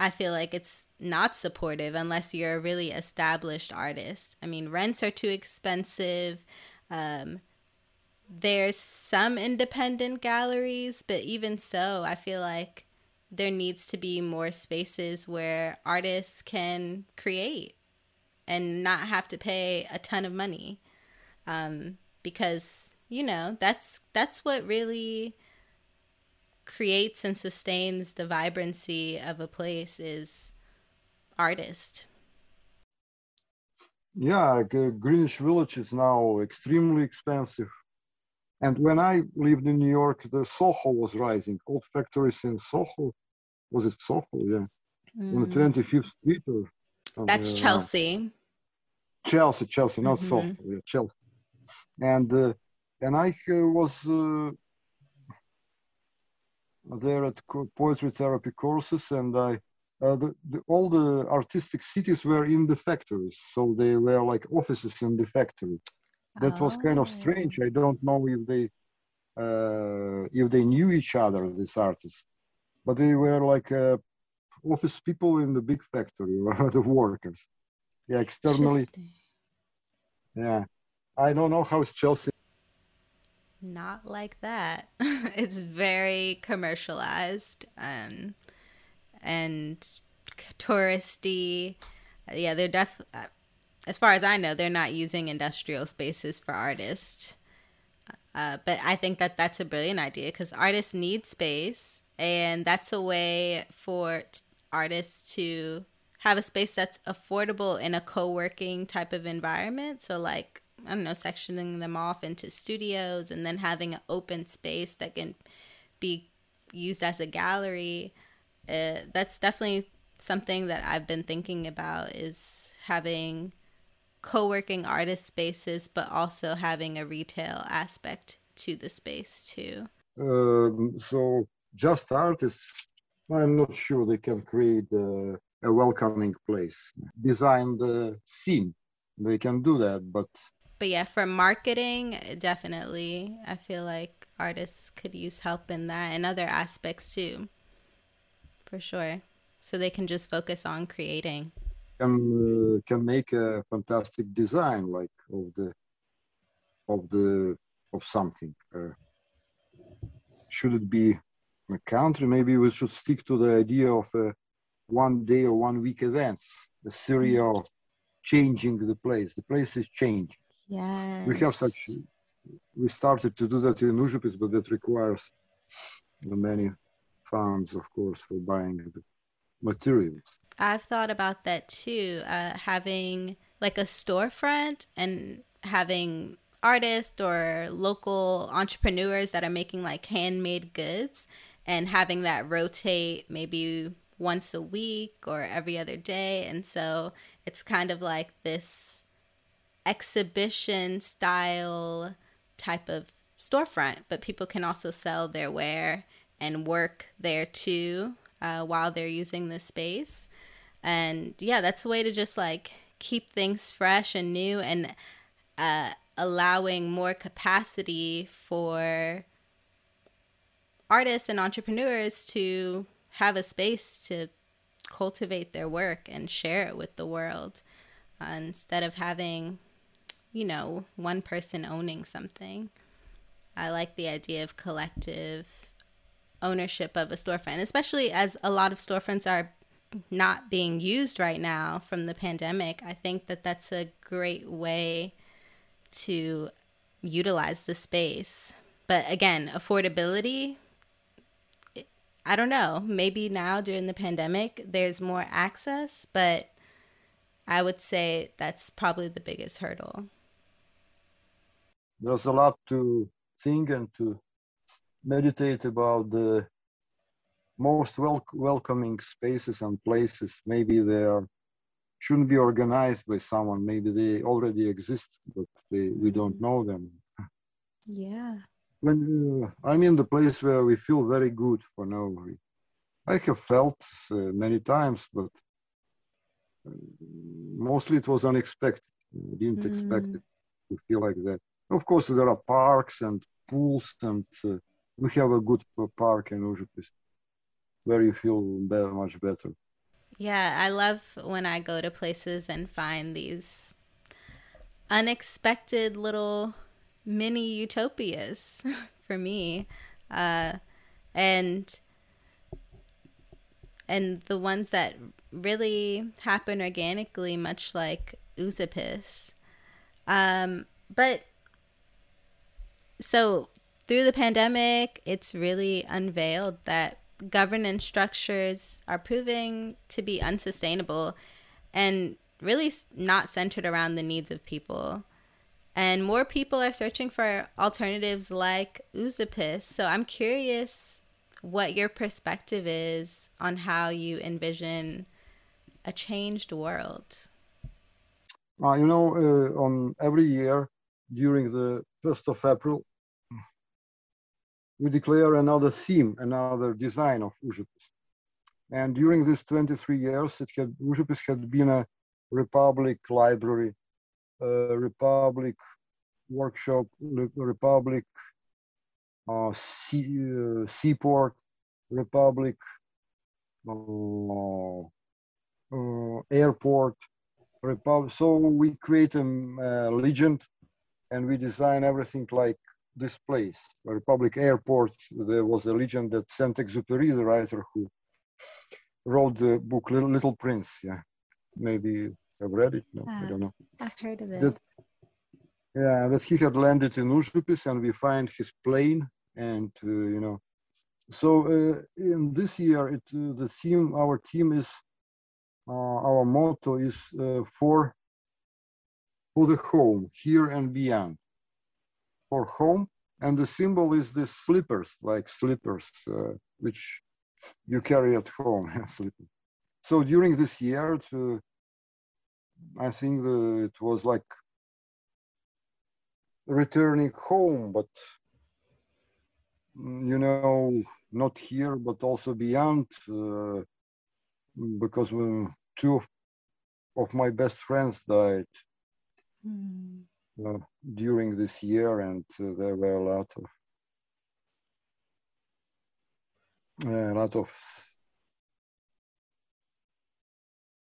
I feel like it's not supportive unless you're a really established artist. I mean, rents are too expensive. Um, there's some independent galleries, but even so, I feel like there needs to be more spaces where artists can create and not have to pay a ton of money. Um, because you know that's that's what really creates and sustains the vibrancy of a place is artist. Yeah greenwich village is now extremely expensive. And when i lived in new york the soho was rising. Old factories in soho was it soho? Yeah. Mm. on the 25th street or that's chelsea. Chelsea chelsea not mm-hmm. chelsea. And uh, and i uh, was uh, there at poetry therapy courses and I uh, the, the, all the artistic cities were in the factories. So they were like offices in the factory. That oh. was kind of strange. I don't know if they uh, if they knew each other these artists. But they were like uh, office people in the big factory the workers yeah externally yeah i don't know how it's chelsea not like that. it's very commercialized um, and touristy. Yeah, they're def. Uh, as far as I know, they're not using industrial spaces for artists. Uh, but I think that that's a brilliant idea because artists need space, and that's a way for artists to have a space that's affordable in a co-working type of environment. So like I don't know, sectioning them off into studios and then having an open space that can be used as a gallery. Uh, that's definitely something that I've been thinking about is having co-working artist spaces, but also having a retail aspect to the space too. Um, so just artists, I'm not sure they can create a, a welcoming place. Design the scene, they can do that, but but yeah, for marketing, definitely, I feel like artists could use help in that and other aspects too, for sure. So they can just focus on creating. Can uh, can make a fantastic design like of the of the of something. Uh, should it be country? Maybe we should stick to the idea of a one day or one week events. The serial mm. changing the place. The place is changing Yes. We have such, we started to do that in Užupis, but that requires many funds, of course, for buying the materials. I've thought about that too, uh, having like a storefront and having artists or local entrepreneurs that are making like handmade goods and having that rotate maybe once a week or every other day. And so it's kind of like this exhibition style type of storefront, but people can also sell their wear and work there too uh, while they're using the space. And yeah, that's a way to just like keep things fresh and new and uh, allowing more capacity for artists and entrepreneurs to have a space to cultivate their work and share it with the world uh, instead of having you know, one person owning something. I like the idea of collective ownership of a storefront, especially as a lot of storefronts are not being used right now from the pandemic. I think that that's a great way to utilize the space. But again, affordability, I don't know. Maybe now during the pandemic, there's more access, but I would say that's probably the biggest hurdle there's a lot to think and to meditate about the most wel- welcoming spaces and places. Maybe they are shouldn't be organized by someone. Maybe they already exist, but they, we don't know them. Yeah. When uh, I'm in the place where we feel very good for no reason. I have felt uh, many times, but uh, mostly it was unexpected. I didn't expect Mm. it to feel like that. Of course, there are parks and pools, and uh, we have a good park in Užupis where you feel be- much better. Yeah, I love when I go to places and find these unexpected little mini utopias for me. Uh, and and the ones that really happen organically, much like Užupis. Um, but so through the pandemic, it's really unveiled that governance structures are proving to be unsustainable and really not centered around the needs of people. And more people are searching for alternatives like Užupis. So I'm curious what your perspective is on how you envision a changed world. Uh, you know, uh, on every year during the 1st of April, we declare another theme, another design of Užupis. And during these 23 years, it had, Užupis had been a republic library, republic workshop, republic uh, sea, uh, seaport, republic uh, uh, airport, republic. So we create a um, uh, legend and we design everything like this place, Republic Airport. There was a legend that Saint-Exupéry, the writer who wrote the book Little, Prince, yeah, maybe have read it. No, I Ah. don't know. I've heard of That, yeah, that he had landed in Užupis and we find his plane and uh, you know. So uh, in this year, it uh, the theme, our team is, uh, our motto is uh, for for the home, here and beyond. For home, and the symbol is the slippers, like slippers, uh, which you carry at home. slippers. So during this year, it, uh, I think it was like returning home, but mm, you know, not here, but also beyond, uh, because when two of, of my best friends died Hmm. uh, during this year, and uh, there were a lot of a lot of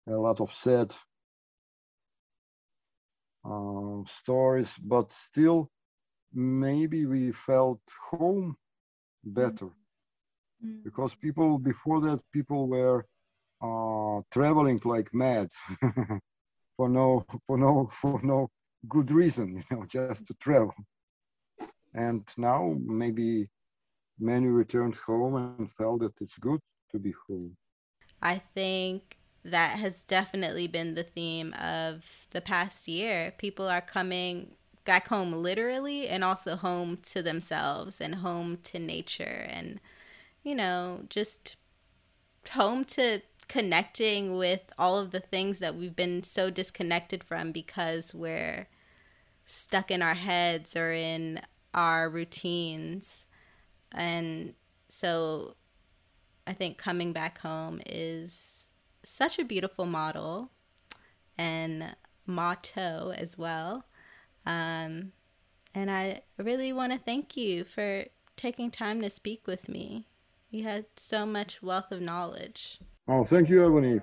a lot of sad uh, stories, but still, maybe we felt home better. Mm. because people before that people were uh, traveling like mad for no for no for no good reason you know just to travel. And now maybe many returned home and felt that it's good to be home. I think that has definitely been the theme of the past year. People are coming back home literally and also home to themselves and home to nature and, you know, just home to connecting with all of the things that we've been so disconnected from because we're stuck in our heads or in our routines. And so I think coming back home is such a beautiful model and motto as well. Um, and I really want to thank you for taking time to speak with me. You had so much wealth of knowledge. oh thank you ebony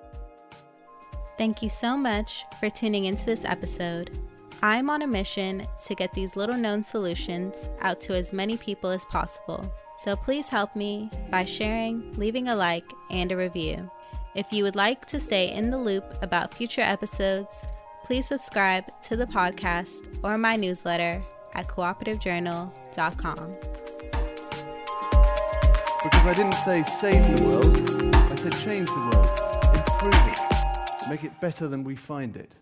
Thank you so much for tuning into this episode. I'm on a mission to get these little known solutions out to as many people as possible. So please help me by sharing, leaving a like, and a review. If you would like to stay in the loop about future episodes, please subscribe to the podcast or my newsletter at cooperativejournal.com. Because I didn't say save the world, I said change the world, improve it, make it better than we find it.